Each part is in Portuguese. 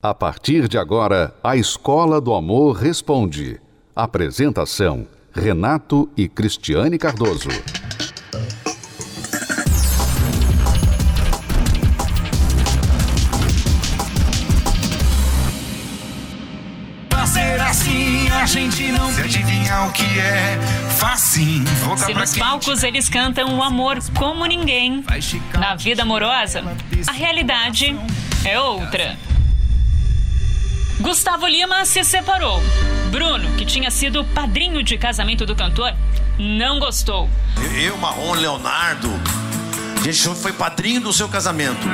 A partir de agora, a Escola do Amor Responde. Apresentação: Renato e Cristiane Cardoso. Fazer assim a gente não se adivinhar o que é facinho. Volta Se nos palcos eles cantam o amor como ninguém, na vida amorosa, a realidade é outra. Gustavo Lima se separou. Bruno, que tinha sido padrinho de casamento do cantor, não gostou. Eu, Marrom, Leonardo, a gente foi padrinho do seu casamento.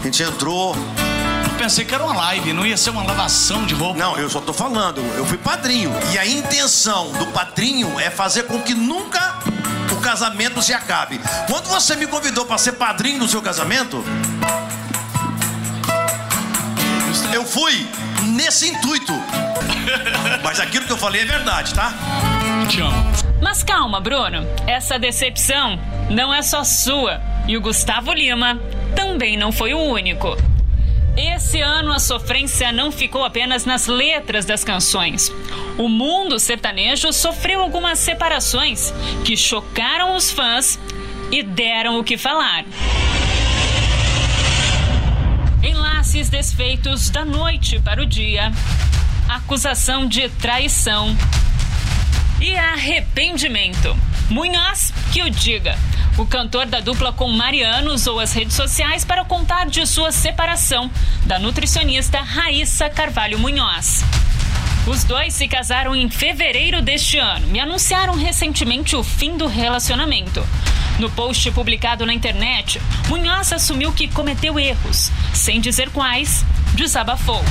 A gente entrou. Eu pensei que era uma live, não ia ser uma lavação de roupa. Não, eu só tô falando, eu fui padrinho. E a intenção do padrinho é fazer com que nunca o casamento se acabe. Quando você me convidou para ser padrinho do seu casamento, eu fui nesse intuito. Mas aquilo que eu falei é verdade, tá? Te amo. Mas calma, Bruno. Essa decepção não é só sua. E o Gustavo Lima também não foi o único. Esse ano a sofrência não ficou apenas nas letras das canções. O mundo sertanejo sofreu algumas separações que chocaram os fãs e deram o que falar. Desfeitos da noite para o dia, acusação de traição e arrependimento. Munhoz que o diga. O cantor da dupla com Mariano usou as redes sociais para contar de sua separação da nutricionista Raíssa Carvalho Munhoz. Os dois se casaram em fevereiro deste ano e anunciaram recentemente o fim do relacionamento. No post publicado na internet, Munhoz assumiu que cometeu erros, sem dizer quais, desabafou.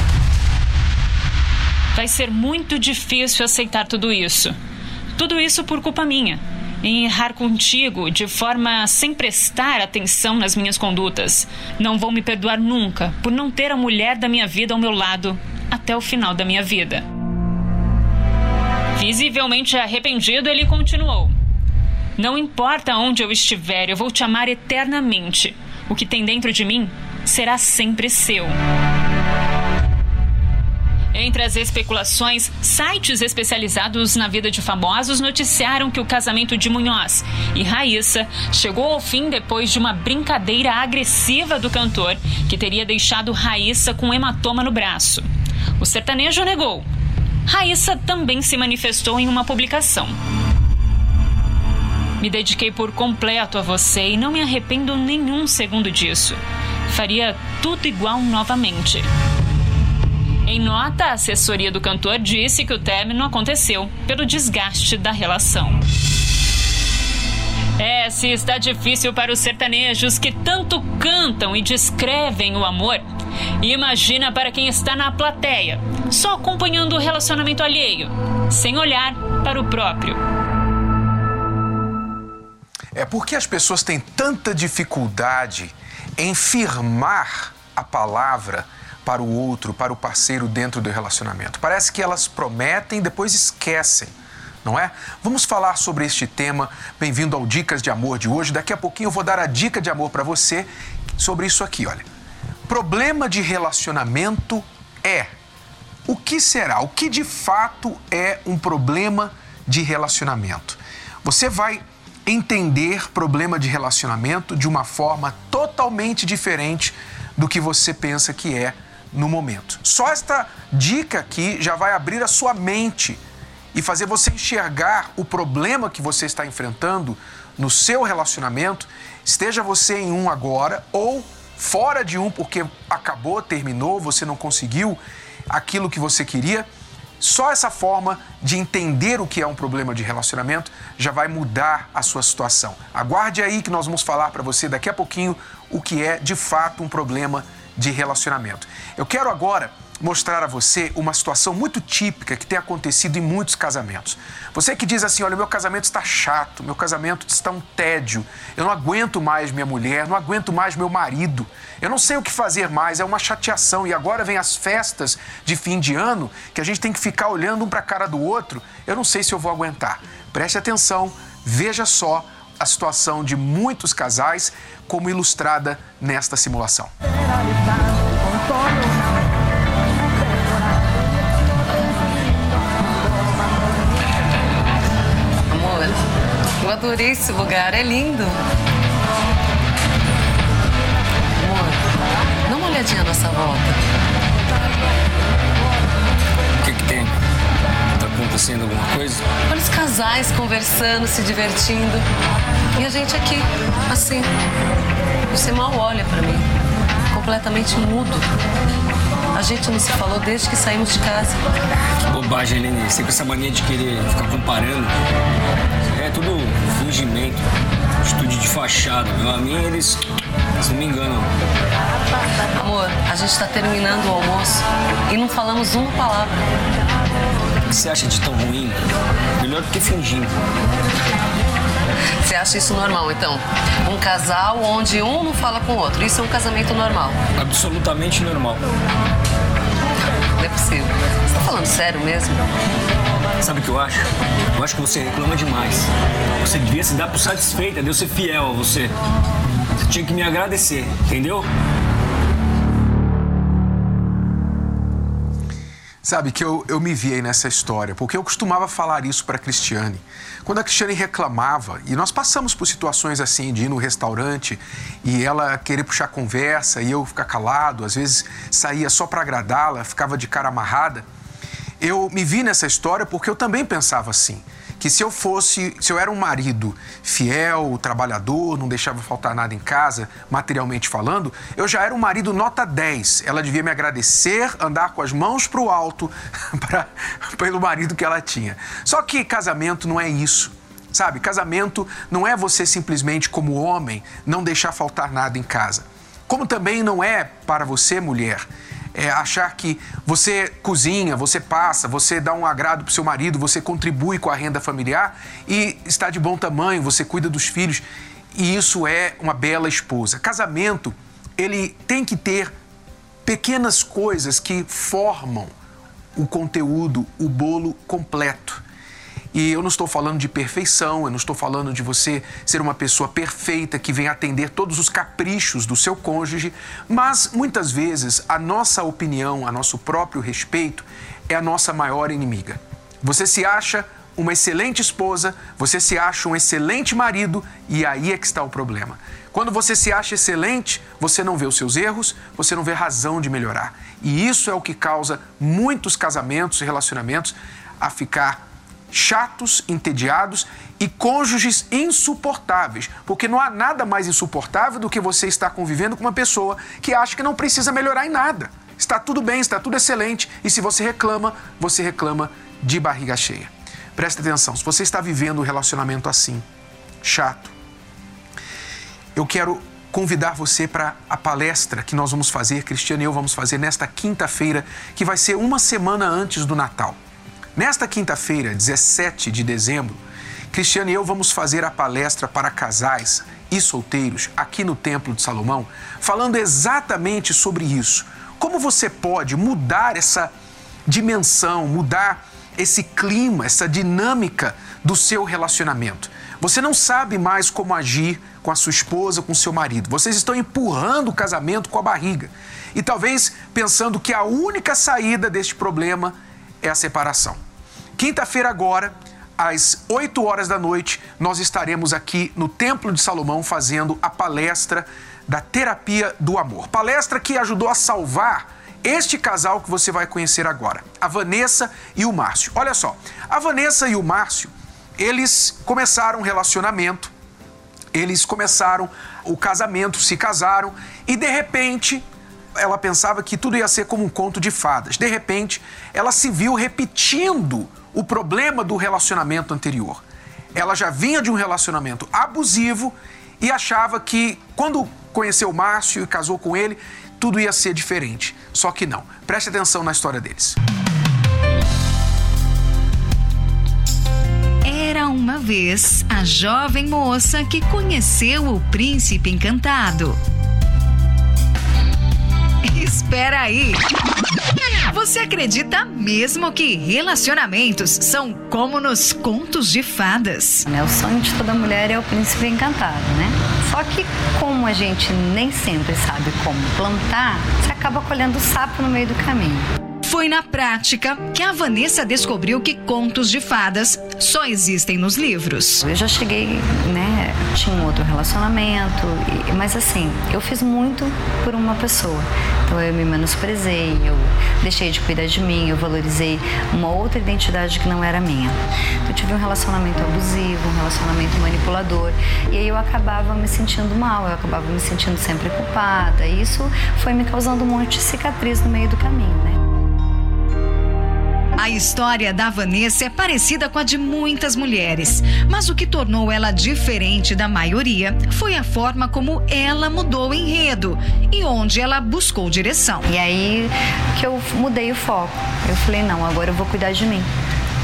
Vai ser muito difícil aceitar tudo isso. Tudo isso por culpa minha. Em errar contigo de forma sem prestar atenção nas minhas condutas. Não vou me perdoar nunca por não ter a mulher da minha vida ao meu lado até o final da minha vida. Visivelmente arrependido, ele continuou. Não importa onde eu estiver, eu vou te amar eternamente. O que tem dentro de mim será sempre seu. Entre as especulações, sites especializados na vida de famosos noticiaram que o casamento de Munhoz e Raíssa chegou ao fim depois de uma brincadeira agressiva do cantor, que teria deixado Raíssa com um hematoma no braço. O sertanejo negou. Raíssa também se manifestou em uma publicação. Me dediquei por completo a você e não me arrependo nenhum segundo disso. Faria tudo igual novamente. Em nota, a assessoria do cantor disse que o término aconteceu pelo desgaste da relação. É, se está difícil para os sertanejos que tanto cantam e descrevem o amor, imagina para quem está na plateia, só acompanhando o relacionamento alheio, sem olhar para o próprio. É porque as pessoas têm tanta dificuldade em firmar a palavra para o outro, para o parceiro dentro do relacionamento. Parece que elas prometem e depois esquecem, não é? Vamos falar sobre este tema. Bem-vindo ao Dicas de Amor de hoje. Daqui a pouquinho eu vou dar a dica de amor para você sobre isso aqui, olha. Problema de relacionamento é o que será? O que de fato é um problema de relacionamento? Você vai entender problema de relacionamento de uma forma totalmente diferente do que você pensa que é no momento. Só esta dica aqui já vai abrir a sua mente e fazer você enxergar o problema que você está enfrentando no seu relacionamento, esteja você em um agora ou fora de um porque acabou, terminou, você não conseguiu aquilo que você queria. Só essa forma de entender o que é um problema de relacionamento já vai mudar a sua situação. Aguarde aí que nós vamos falar para você daqui a pouquinho o que é de fato um problema de relacionamento. Eu quero agora mostrar a você uma situação muito típica que tem acontecido em muitos casamentos. Você que diz assim: olha, meu casamento está chato, meu casamento está um tédio, eu não aguento mais minha mulher, não aguento mais meu marido, eu não sei o que fazer mais, é uma chateação. E agora vem as festas de fim de ano que a gente tem que ficar olhando um para a cara do outro, eu não sei se eu vou aguentar. Preste atenção, veja só a situação de muitos casais como ilustrada nesta simulação. Con adorei esse lugar, é lindo. Amor, dá uma olhadinha à nossa volta. O que, que tem? Tá acontecendo alguma coisa? Olha os casais conversando, se divertindo. E a gente aqui, assim. Você mal olha pra mim. Completamente mudo. A gente não se falou desde que saímos de casa. Que bobagem, Helene. Você com essa mania de querer ficar comparando. É tudo fingimento, atitude de fachada. Meu a mim, eles, eles não me enganam. Amor, a gente tá terminando o almoço e não falamos uma palavra. O que você acha de tão ruim? Melhor do que fingindo. Você acha isso normal, então? Um casal onde um não fala com o outro. Isso é um casamento normal. Absolutamente normal. Não é possível. Você tá falando sério mesmo? Sabe o que eu acho? Eu acho que você reclama demais. Você devia se dar por satisfeita de eu ser fiel a você. Você tinha que me agradecer, entendeu? Sabe que eu, eu me vi aí nessa história, porque eu costumava falar isso para a Cristiane. Quando a Cristiane reclamava, e nós passamos por situações assim, de ir no restaurante e ela querer puxar conversa e eu ficar calado, às vezes saía só para agradá-la, ficava de cara amarrada. Eu me vi nessa história porque eu também pensava assim que se eu fosse, se eu era um marido fiel, trabalhador, não deixava faltar nada em casa, materialmente falando, eu já era um marido nota 10. Ela devia me agradecer, andar com as mãos para o alto pra, pelo marido que ela tinha. Só que casamento não é isso. Sabe, casamento não é você simplesmente, como homem, não deixar faltar nada em casa. Como também não é para você, mulher, é, achar que você cozinha, você passa, você dá um agrado para o seu marido, você contribui com a renda familiar e está de bom tamanho, você cuida dos filhos e isso é uma bela esposa. Casamento, ele tem que ter pequenas coisas que formam o conteúdo, o bolo completo. E eu não estou falando de perfeição, eu não estou falando de você ser uma pessoa perfeita que vem atender todos os caprichos do seu cônjuge, mas muitas vezes a nossa opinião, a nosso próprio respeito é a nossa maior inimiga. Você se acha uma excelente esposa, você se acha um excelente marido e aí é que está o problema. Quando você se acha excelente, você não vê os seus erros, você não vê razão de melhorar. E isso é o que causa muitos casamentos e relacionamentos a ficar chatos, entediados e cônjuges insuportáveis, porque não há nada mais insuportável do que você estar convivendo com uma pessoa que acha que não precisa melhorar em nada. Está tudo bem, está tudo excelente, e se você reclama, você reclama de barriga cheia. Presta atenção, se você está vivendo um relacionamento assim, chato, eu quero convidar você para a palestra que nós vamos fazer, Cristiano e eu vamos fazer nesta quinta-feira, que vai ser uma semana antes do Natal. Nesta quinta-feira, 17 de dezembro, Cristiano e eu vamos fazer a palestra para casais e solteiros aqui no Templo de Salomão, falando exatamente sobre isso. Como você pode mudar essa dimensão, mudar esse clima, essa dinâmica do seu relacionamento. Você não sabe mais como agir com a sua esposa, com o seu marido. Vocês estão empurrando o casamento com a barriga. E talvez pensando que a única saída deste problema é a separação. Quinta-feira agora, às 8 horas da noite, nós estaremos aqui no Templo de Salomão fazendo a palestra da terapia do amor. Palestra que ajudou a salvar este casal que você vai conhecer agora, a Vanessa e o Márcio. Olha só, a Vanessa e o Márcio, eles começaram um relacionamento, eles começaram o casamento, se casaram e de repente ela pensava que tudo ia ser como um conto de fadas. De repente, ela se viu repetindo o problema do relacionamento anterior. Ela já vinha de um relacionamento abusivo e achava que quando conheceu Márcio e casou com ele, tudo ia ser diferente. Só que não. Preste atenção na história deles. Era uma vez a jovem moça que conheceu o príncipe encantado. Espera aí! Você acredita mesmo que relacionamentos são como nos contos de fadas? O sonho de toda mulher é o príncipe encantado, né? Só que como a gente nem sempre sabe como plantar, você acaba colhendo sapo no meio do caminho. Foi na prática que a Vanessa descobriu que contos de fadas só existem nos livros. Eu já cheguei, né? Tinha um outro relacionamento, mas assim, eu fiz muito por uma pessoa. Então eu me menosprezei, eu deixei de cuidar de mim, eu valorizei uma outra identidade que não era minha. Eu tive um relacionamento abusivo, um relacionamento manipulador, e aí eu acabava me sentindo mal, eu acabava me sentindo sempre culpada. E isso foi me causando um monte de cicatriz no meio do caminho, né? A história da Vanessa é parecida com a de muitas mulheres, mas o que tornou ela diferente da maioria foi a forma como ela mudou o enredo e onde ela buscou direção. E aí que eu mudei o foco. Eu falei: não, agora eu vou cuidar de mim.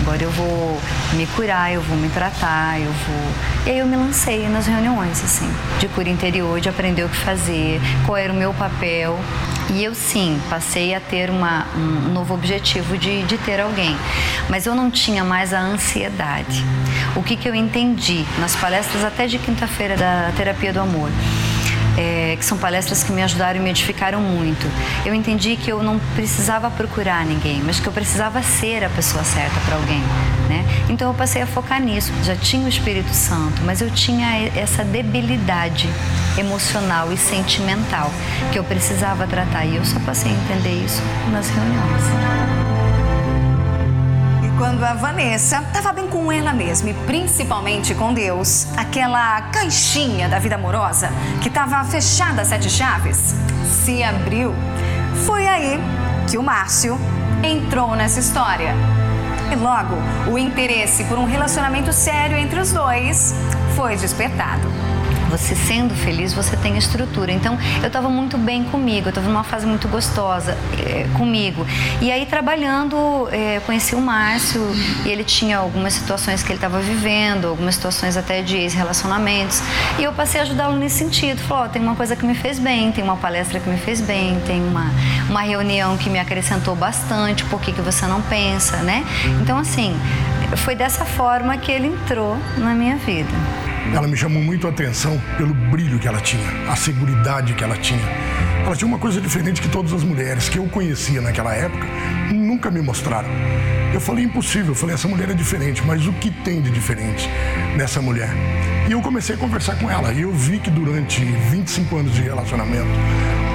Agora eu vou me curar, eu vou me tratar, eu vou. E aí eu me lancei nas reuniões, assim, de cura interior, de aprender o que fazer, qual era o meu papel. E eu sim, passei a ter uma, um novo objetivo de, de ter alguém. Mas eu não tinha mais a ansiedade. O que, que eu entendi nas palestras até de quinta-feira da terapia do amor? É, que são palestras que me ajudaram e me edificaram muito. Eu entendi que eu não precisava procurar ninguém, mas que eu precisava ser a pessoa certa para alguém. Né? Então eu passei a focar nisso. Já tinha o Espírito Santo, mas eu tinha essa debilidade emocional e sentimental que eu precisava tratar. E eu só passei a entender isso nas reuniões quando a Vanessa estava bem com ela mesma e principalmente com Deus, aquela caixinha da vida amorosa que estava fechada a sete chaves se abriu. Foi aí que o Márcio entrou nessa história. E logo, o interesse por um relacionamento sério entre os dois foi despertado. Você sendo feliz, você tem estrutura. Então, eu estava muito bem comigo, eu estava numa fase muito gostosa é, comigo. E aí, trabalhando, é, conheci o Márcio e ele tinha algumas situações que ele estava vivendo, algumas situações até de ex-relacionamentos. E eu passei a ajudá-lo nesse sentido. Falou: oh, tem uma coisa que me fez bem, tem uma palestra que me fez bem, tem uma, uma reunião que me acrescentou bastante, por que, que você não pensa, né? Então, assim, foi dessa forma que ele entrou na minha vida. Ela me chamou muito a atenção pelo brilho que ela tinha, a segurança que ela tinha. Ela tinha uma coisa diferente que todas as mulheres que eu conhecia naquela época nunca me mostraram. Eu falei impossível, eu falei essa mulher é diferente, mas o que tem de diferente nessa mulher? E eu comecei a conversar com ela e eu vi que durante 25 anos de relacionamento,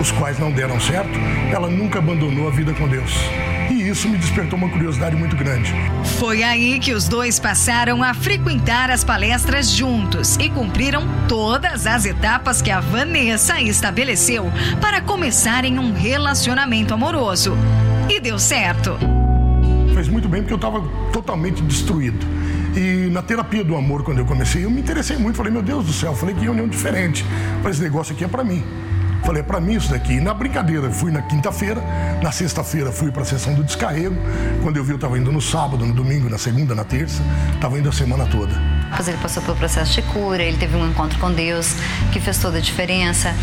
os quais não deram certo, ela nunca abandonou a vida com Deus e isso me despertou uma curiosidade muito grande. Foi aí que os dois passaram a frequentar as palestras juntos e cumpriram todas as etapas que a Vanessa estabeleceu para começarem um relacionamento amoroso. E deu certo. Fez muito bem porque eu estava totalmente destruído. E na terapia do amor, quando eu comecei, eu me interessei muito. Falei, meu Deus do céu, falei que reunião diferente. Falei, esse negócio aqui é para mim. Falei, é para mim isso daqui. E na brincadeira, fui na quinta-feira, na sexta-feira fui para a sessão do descarrego. Quando eu vi, eu estava indo no sábado, no domingo, na segunda, na terça, estava indo a semana toda. Depois ele passou pelo processo de cura, ele teve um encontro com Deus que fez toda a diferença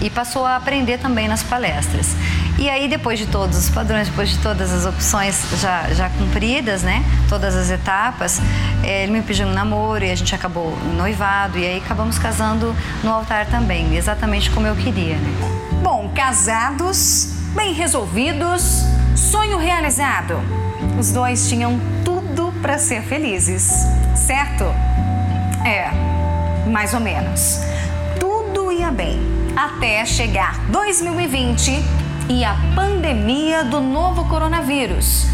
e passou a aprender também nas palestras. E aí, depois de todos os padrões, depois de todas as opções já, já cumpridas, né? Todas as etapas, eh, ele me pediu um namoro e a gente acabou noivado e aí acabamos casando no altar também, exatamente como eu queria, né? Bom, casados, bem resolvidos, sonho realizado. Os dois tinham tudo para ser felizes, certo? É, mais ou menos. Tudo ia bem até chegar 2020 e a pandemia do novo coronavírus.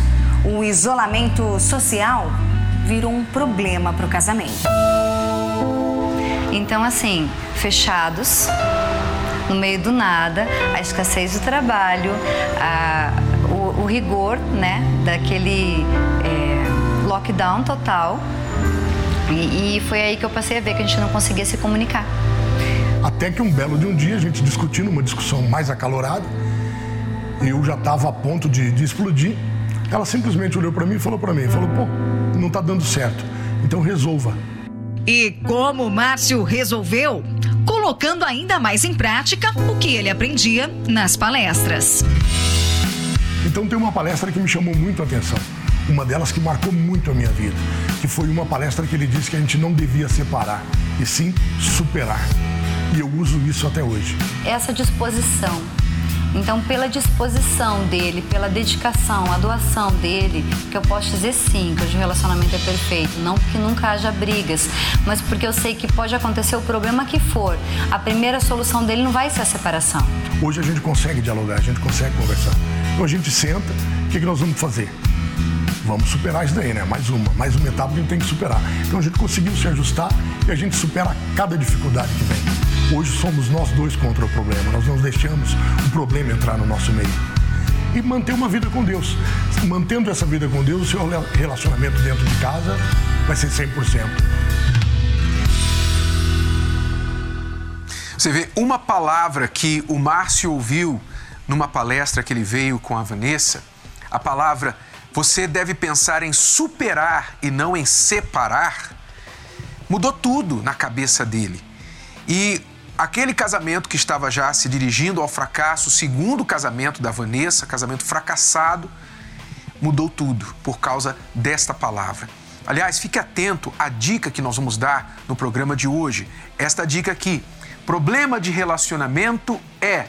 O isolamento social virou um problema para o casamento. Então, assim, fechados, no meio do nada, a escassez do trabalho, a, o, o, rigor né, daquele é, lockdown total. E, e foi aí que eu passei a ver que a gente não conseguia se comunicar. Até que um belo de um dia, a gente discutindo uma discussão mais acalorada, eu já estava a ponto de, de, explodir. Ela simplesmente olhou para mim e falou para mim, falou, pô, não está dando certo, então resolva. E como o Márcio resolveu? Colocando ainda mais em prática o que ele aprendia nas palestras. Então tem uma palestra que me chamou muito a atenção. Uma delas que marcou muito a minha vida, que foi uma palestra que ele disse que a gente não devia separar, e sim superar. E eu uso isso até hoje. Essa disposição Então, pela disposição dele, pela dedicação, a doação dele, que eu posso dizer sim, que hoje o relacionamento é perfeito. Não que nunca haja brigas, mas porque eu sei que pode acontecer o problema que for. A primeira solução dele não vai ser a separação. Hoje a gente consegue dialogar, a gente consegue conversar. Então a gente senta, o que, que nós vamos fazer? Vamos superar isso daí, né? Mais uma, mais uma etapa que a gente tem que superar. Então a gente conseguiu se ajustar e a gente supera cada dificuldade que vem. Hoje somos nós dois contra o problema, nós não deixamos o problema entrar no nosso meio. E manter uma vida com Deus. Mantendo essa vida com Deus, o seu relacionamento dentro de casa vai ser 100%. Você vê uma palavra que o Márcio ouviu numa palestra que ele veio com a Vanessa, a palavra você deve pensar em superar e não em separar, mudou tudo na cabeça dele. E aquele casamento que estava já se dirigindo ao fracasso, o segundo casamento da Vanessa, casamento fracassado, mudou tudo por causa desta palavra. Aliás, fique atento à dica que nós vamos dar no programa de hoje. Esta dica aqui: problema de relacionamento é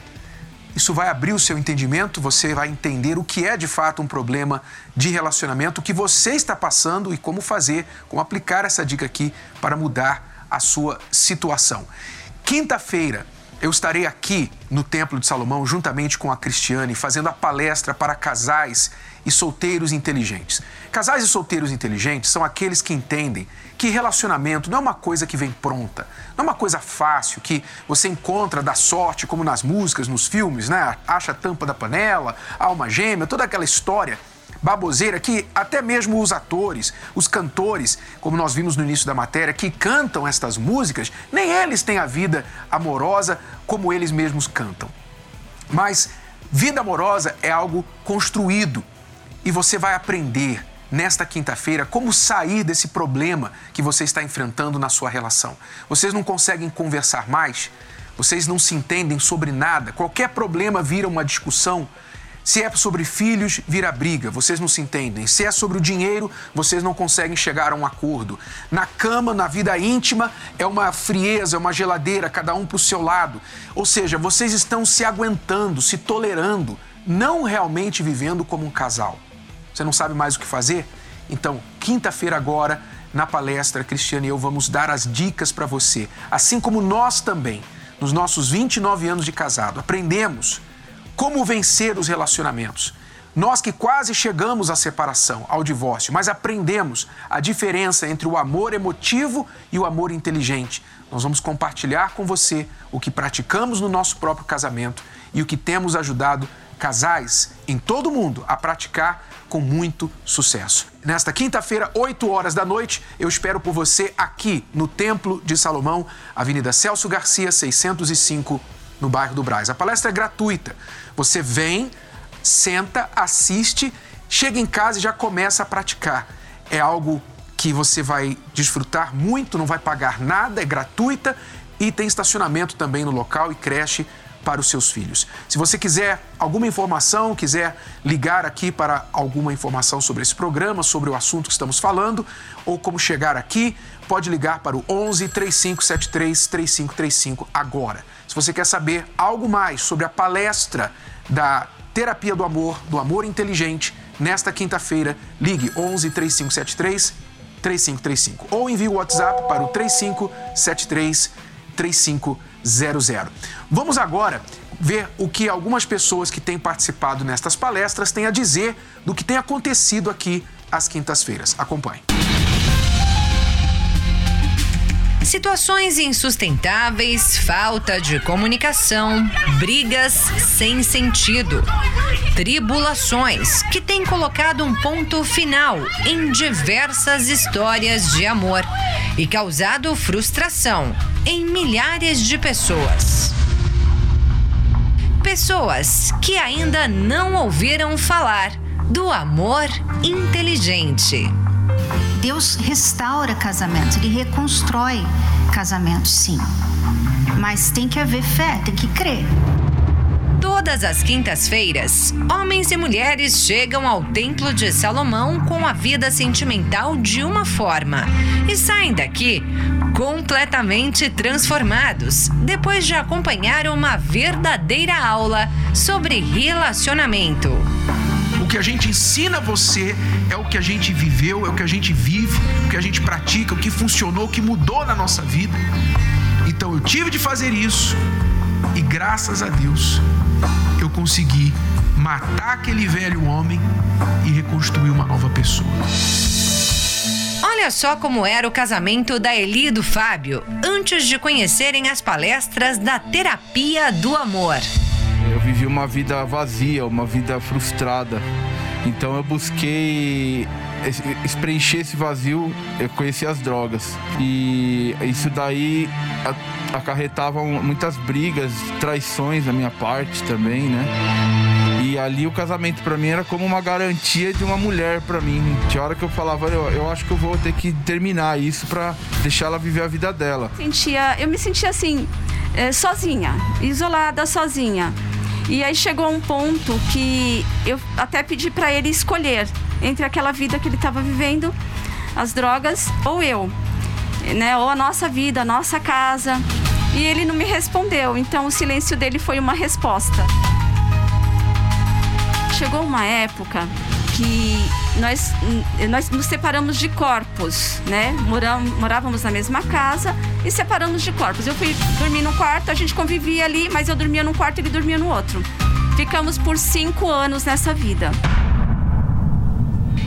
isso vai abrir o seu entendimento, você vai entender o que é de fato um problema de relacionamento, o que você está passando e como fazer, como aplicar essa dica aqui para mudar a sua situação. Quinta-feira, eu estarei aqui no Templo de Salomão, juntamente com a Cristiane, fazendo a palestra para casais e solteiros inteligentes. Casais e solteiros inteligentes são aqueles que entendem que relacionamento não é uma coisa que vem pronta, não é uma coisa fácil que você encontra da sorte, como nas músicas, nos filmes, né? Acha a tampa da panela, alma gêmea, toda aquela história baboseira que até mesmo os atores, os cantores, como nós vimos no início da matéria, que cantam estas músicas, nem eles têm a vida amorosa como eles mesmos cantam. Mas vida amorosa é algo construído e você vai aprender nesta quinta-feira como sair desse problema que você está enfrentando na sua relação. Vocês não conseguem conversar mais, vocês não se entendem sobre nada, qualquer problema vira uma discussão. Se é sobre filhos, vira briga, vocês não se entendem. Se é sobre o dinheiro, vocês não conseguem chegar a um acordo. Na cama, na vida íntima, é uma frieza, é uma geladeira, cada um para o seu lado. Ou seja, vocês estão se aguentando, se tolerando, não realmente vivendo como um casal. Você não sabe mais o que fazer? Então, quinta-feira agora, na palestra, Cristiane e eu vamos dar as dicas para você. Assim como nós também, nos nossos 29 anos de casado, aprendemos como vencer os relacionamentos. Nós que quase chegamos à separação, ao divórcio, mas aprendemos a diferença entre o amor emotivo e o amor inteligente. Nós vamos compartilhar com você o que praticamos no nosso próprio casamento e o que temos ajudado casais em todo o mundo a praticar com muito sucesso. Nesta quinta-feira, 8 horas da noite, eu espero por você aqui no Templo de Salomão, Avenida Celso Garcia, 605, no bairro do Braz. A palestra é gratuita. Você vem, senta, assiste, chega em casa e já começa a praticar. É algo que você vai desfrutar muito, não vai pagar nada, é gratuita e tem estacionamento também no local e creche para os seus filhos. Se você quiser alguma informação, quiser ligar aqui para alguma informação sobre esse programa, sobre o assunto que estamos falando, ou como chegar aqui, pode ligar para o 11 3573 3535 agora. Se você quer saber algo mais sobre a palestra da Terapia do Amor, do Amor Inteligente, nesta quinta-feira, ligue 11 3573 3535 ou envie o WhatsApp para o 3573 3500. Vamos agora ver o que algumas pessoas que têm participado nestas palestras têm a dizer do que tem acontecido aqui às quintas-feiras. Acompanhe. Situações insustentáveis, falta de comunicação, brigas sem sentido, tribulações que têm colocado um ponto final em diversas histórias de amor e causado frustração em milhares de pessoas. Pessoas que ainda não ouviram falar do amor inteligente. Deus restaura casamentos, ele reconstrói casamentos, sim. Mas tem que haver fé, tem que crer. Todas as quintas-feiras, homens e mulheres chegam ao Templo de Salomão com a vida sentimental de uma forma e saem daqui completamente transformados depois de acompanhar uma verdadeira aula sobre relacionamento. O que a gente ensina você é o que a gente viveu, é o que a gente vive, o que a gente pratica, o que funcionou, o que mudou na nossa vida. Então eu tive de fazer isso e graças a Deus eu consegui matar aquele velho homem e reconstruir uma nova pessoa. Olha só como era o casamento da Eli e do Fábio antes de conhecerem as palestras da terapia do amor. Eu vivi uma vida vazia, uma vida frustrada. Então eu busquei preencher esse vazio, eu conheci as drogas. E isso daí acarretava muitas brigas, traições da minha parte também, né? E ali o casamento para mim era como uma garantia de uma mulher para mim. Tinha hora que eu falava, eu, eu acho que eu vou ter que terminar isso para deixar ela viver a vida dela. Sentia, eu me sentia assim, é, sozinha, isolada, sozinha. E aí chegou um ponto que eu até pedi para ele escolher entre aquela vida que ele estava vivendo, as drogas, ou eu, né? Ou a nossa vida, a nossa casa. E ele não me respondeu, então o silêncio dele foi uma resposta. Chegou uma época que nós, nós nos separamos de corpos, né? morávamos na mesma casa e separamos de corpos. Eu fui dormir no quarto, a gente convivia ali, mas eu dormia num quarto e ele dormia no outro. Ficamos por cinco anos nessa vida.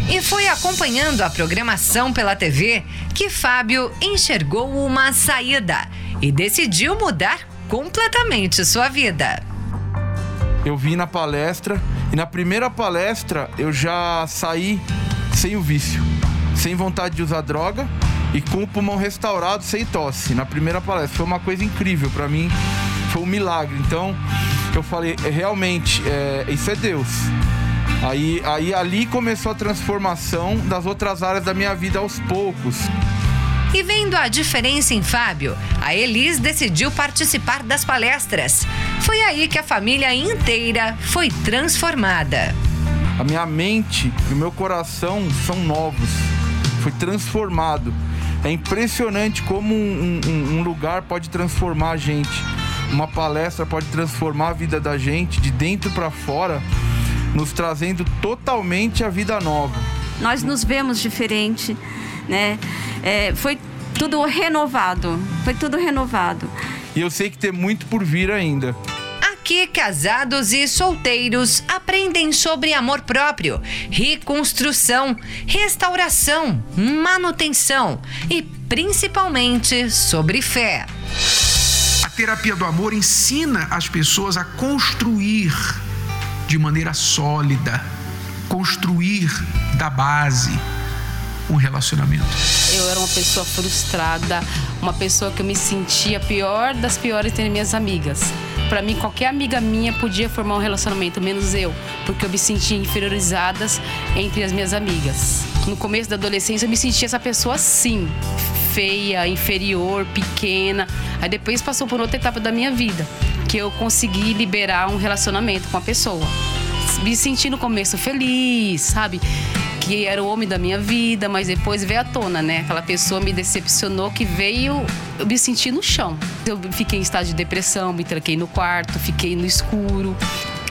E foi acompanhando a programação pela TV que Fábio enxergou uma saída e decidiu mudar completamente sua vida. Eu vi na palestra e na primeira palestra eu já saí sem o vício, sem vontade de usar droga e com o pulmão restaurado, sem tosse. Na primeira palestra foi uma coisa incrível para mim, foi um milagre. Então eu falei, é, realmente, é, isso é Deus. Aí, aí ali começou a transformação das outras áreas da minha vida aos poucos. E vendo a diferença em Fábio, a Elis decidiu participar das palestras. Foi aí que a família inteira foi transformada. A minha mente e o meu coração são novos. Foi transformado. É impressionante como um, um, um lugar pode transformar a gente. Uma palestra pode transformar a vida da gente de dentro para fora nos trazendo totalmente a vida nova. Nós nos vemos diferente, né? É, foi tudo renovado, foi tudo renovado. E eu sei que tem muito por vir ainda. Aqui, casados e solteiros aprendem sobre amor próprio, reconstrução, restauração, manutenção e principalmente sobre fé. A terapia do amor ensina as pessoas a construir de maneira sólida, construir da base um relacionamento. Eu era uma pessoa frustrada, uma pessoa que eu me sentia pior das piores entre minhas amigas. Para mim, qualquer amiga minha podia formar um relacionamento, menos eu, porque eu me sentia inferiorizada entre as minhas amigas. No começo da adolescência, eu me sentia essa pessoa assim, feia, inferior, pequena. Aí depois passou por outra etapa da minha vida, que eu consegui liberar um relacionamento com a pessoa. Me senti no começo feliz, sabe? Que era o homem da minha vida, mas depois veio à tona, né? Aquela pessoa me decepcionou que veio, eu me senti no chão. Eu fiquei em estado de depressão, me tranquei no quarto, fiquei no escuro.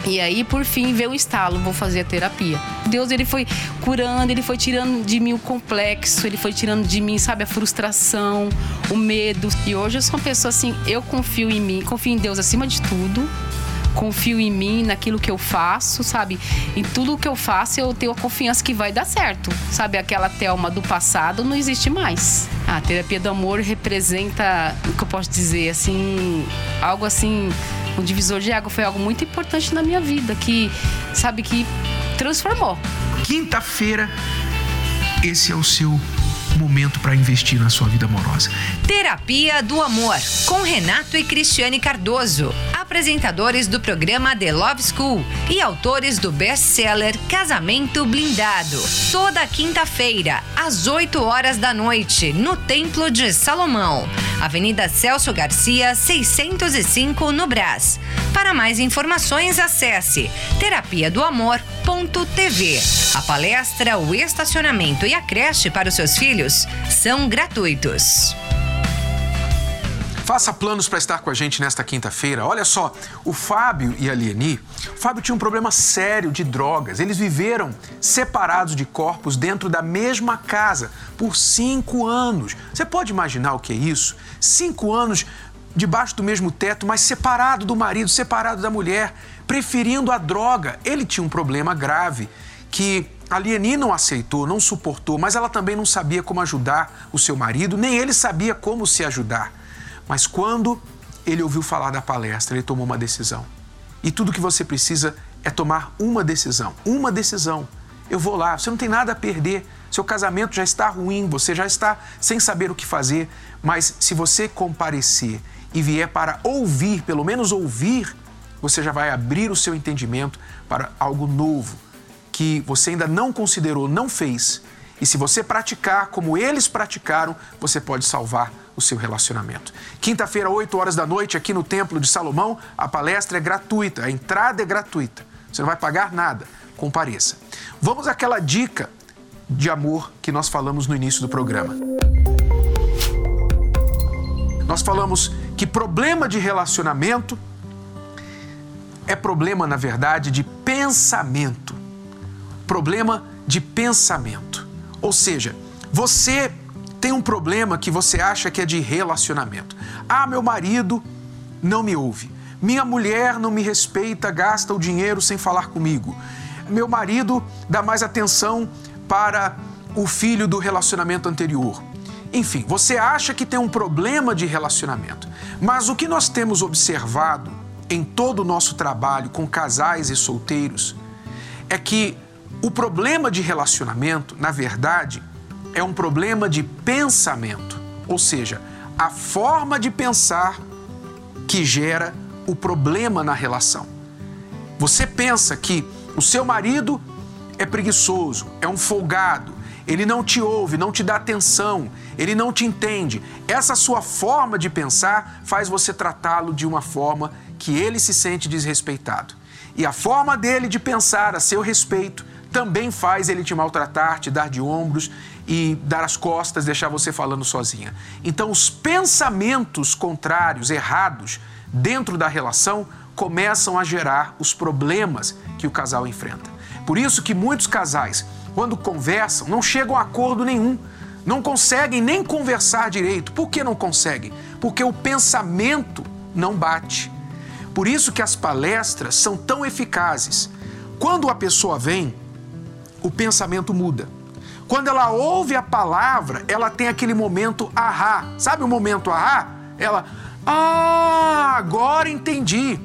E aí, por fim, veio o estalo, vou fazer a terapia. Deus, ele foi curando, ele foi tirando de mim o complexo, ele foi tirando de mim, sabe, a frustração, o medo. E hoje eu sou uma pessoa assim, eu confio em mim, confio em Deus acima de tudo. Confio em mim, naquilo que eu faço, sabe? Em tudo que eu faço, eu tenho a confiança que vai dar certo. Sabe, aquela Thelma do passado não existe mais. A terapia do amor representa, o que eu posso dizer, assim, algo assim um divisor de água foi algo muito importante na minha vida, que, sabe, que transformou. Quinta-feira, esse é o seu momento para investir na sua vida amorosa. Terapia do Amor, com Renato e Cristiane Cardoso. Apresentadores do programa The Love School e autores do best-seller Casamento Blindado. Toda quinta-feira, às 8 horas da noite, no Templo de Salomão, Avenida Celso Garcia, 605, no Brás. Para mais informações, acesse terapia do amor.tv. A palestra, o estacionamento e a creche para os seus filhos são gratuitos. Faça planos para estar com a gente nesta quinta-feira. Olha só, o Fábio e a Lieni, o Fábio tinha um problema sério de drogas. Eles viveram separados de corpos dentro da mesma casa por cinco anos. Você pode imaginar o que é isso? Cinco anos debaixo do mesmo teto, mas separado do marido, separado da mulher, preferindo a droga. Ele tinha um problema grave que a Lieni não aceitou, não suportou, mas ela também não sabia como ajudar o seu marido, nem ele sabia como se ajudar. Mas quando ele ouviu falar da palestra, ele tomou uma decisão. E tudo que você precisa é tomar uma decisão. Uma decisão. Eu vou lá, você não tem nada a perder. Seu casamento já está ruim, você já está sem saber o que fazer. Mas se você comparecer e vier para ouvir, pelo menos ouvir, você já vai abrir o seu entendimento para algo novo que você ainda não considerou, não fez. E se você praticar como eles praticaram, você pode salvar o seu relacionamento. Quinta-feira, 8 horas da noite, aqui no Templo de Salomão, a palestra é gratuita, a entrada é gratuita. Você não vai pagar nada. Compareça. Vamos àquela dica de amor que nós falamos no início do programa. Nós falamos que problema de relacionamento é problema, na verdade, de pensamento. Problema de pensamento. Ou seja, você tem um problema que você acha que é de relacionamento. Ah, meu marido não me ouve. Minha mulher não me respeita, gasta o dinheiro sem falar comigo. Meu marido dá mais atenção para o filho do relacionamento anterior. Enfim, você acha que tem um problema de relacionamento. Mas o que nós temos observado em todo o nosso trabalho com casais e solteiros é que o problema de relacionamento, na verdade, é um problema de pensamento, ou seja, a forma de pensar que gera o problema na relação. Você pensa que o seu marido é preguiçoso, é um folgado, ele não te ouve, não te dá atenção, ele não te entende. Essa sua forma de pensar faz você tratá-lo de uma forma que ele se sente desrespeitado. E a forma dele de pensar a seu respeito também faz ele te maltratar, te dar de ombros e dar as costas, deixar você falando sozinha. Então, os pensamentos contrários, errados, dentro da relação começam a gerar os problemas que o casal enfrenta. Por isso que muitos casais, quando conversam, não chegam a acordo nenhum, não conseguem nem conversar direito. Por que não conseguem? Porque o pensamento não bate. Por isso que as palestras são tão eficazes. Quando a pessoa vem, o pensamento muda. Quando ela ouve a palavra, ela tem aquele momento ahá. Sabe o momento ahá? Ela, ah, agora entendi.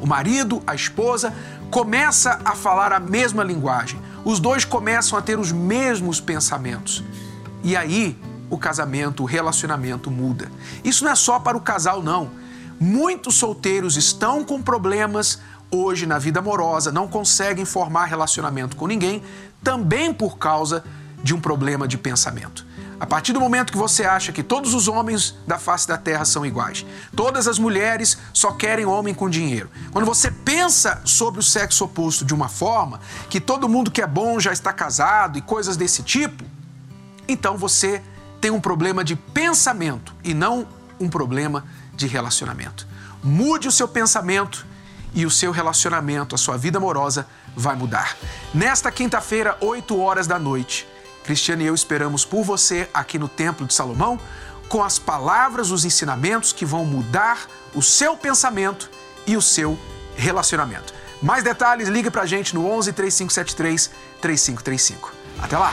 O marido, a esposa, começa a falar a mesma linguagem. Os dois começam a ter os mesmos pensamentos. E aí, o casamento, o relacionamento muda. Isso não é só para o casal, não. Muitos solteiros estão com problemas hoje na vida amorosa, não conseguem formar relacionamento com ninguém, também por causa de um problema de pensamento. A partir do momento que você acha que todos os homens da face da terra são iguais, todas as mulheres só querem homem com dinheiro. Quando você pensa sobre o sexo oposto de uma forma, que todo mundo que é bom já está casado e coisas desse tipo, então você tem um problema de pensamento e não um problema de relacionamento. Mude o seu pensamento e o seu relacionamento, a sua vida amorosa vai mudar. Nesta quinta-feira, 8 horas da noite, Cristiano e eu esperamos por você aqui no Templo de Salomão com as palavras, os ensinamentos que vão mudar o seu pensamento e o seu relacionamento. Mais detalhes, ligue pra gente no 11 3573 3535. Até lá!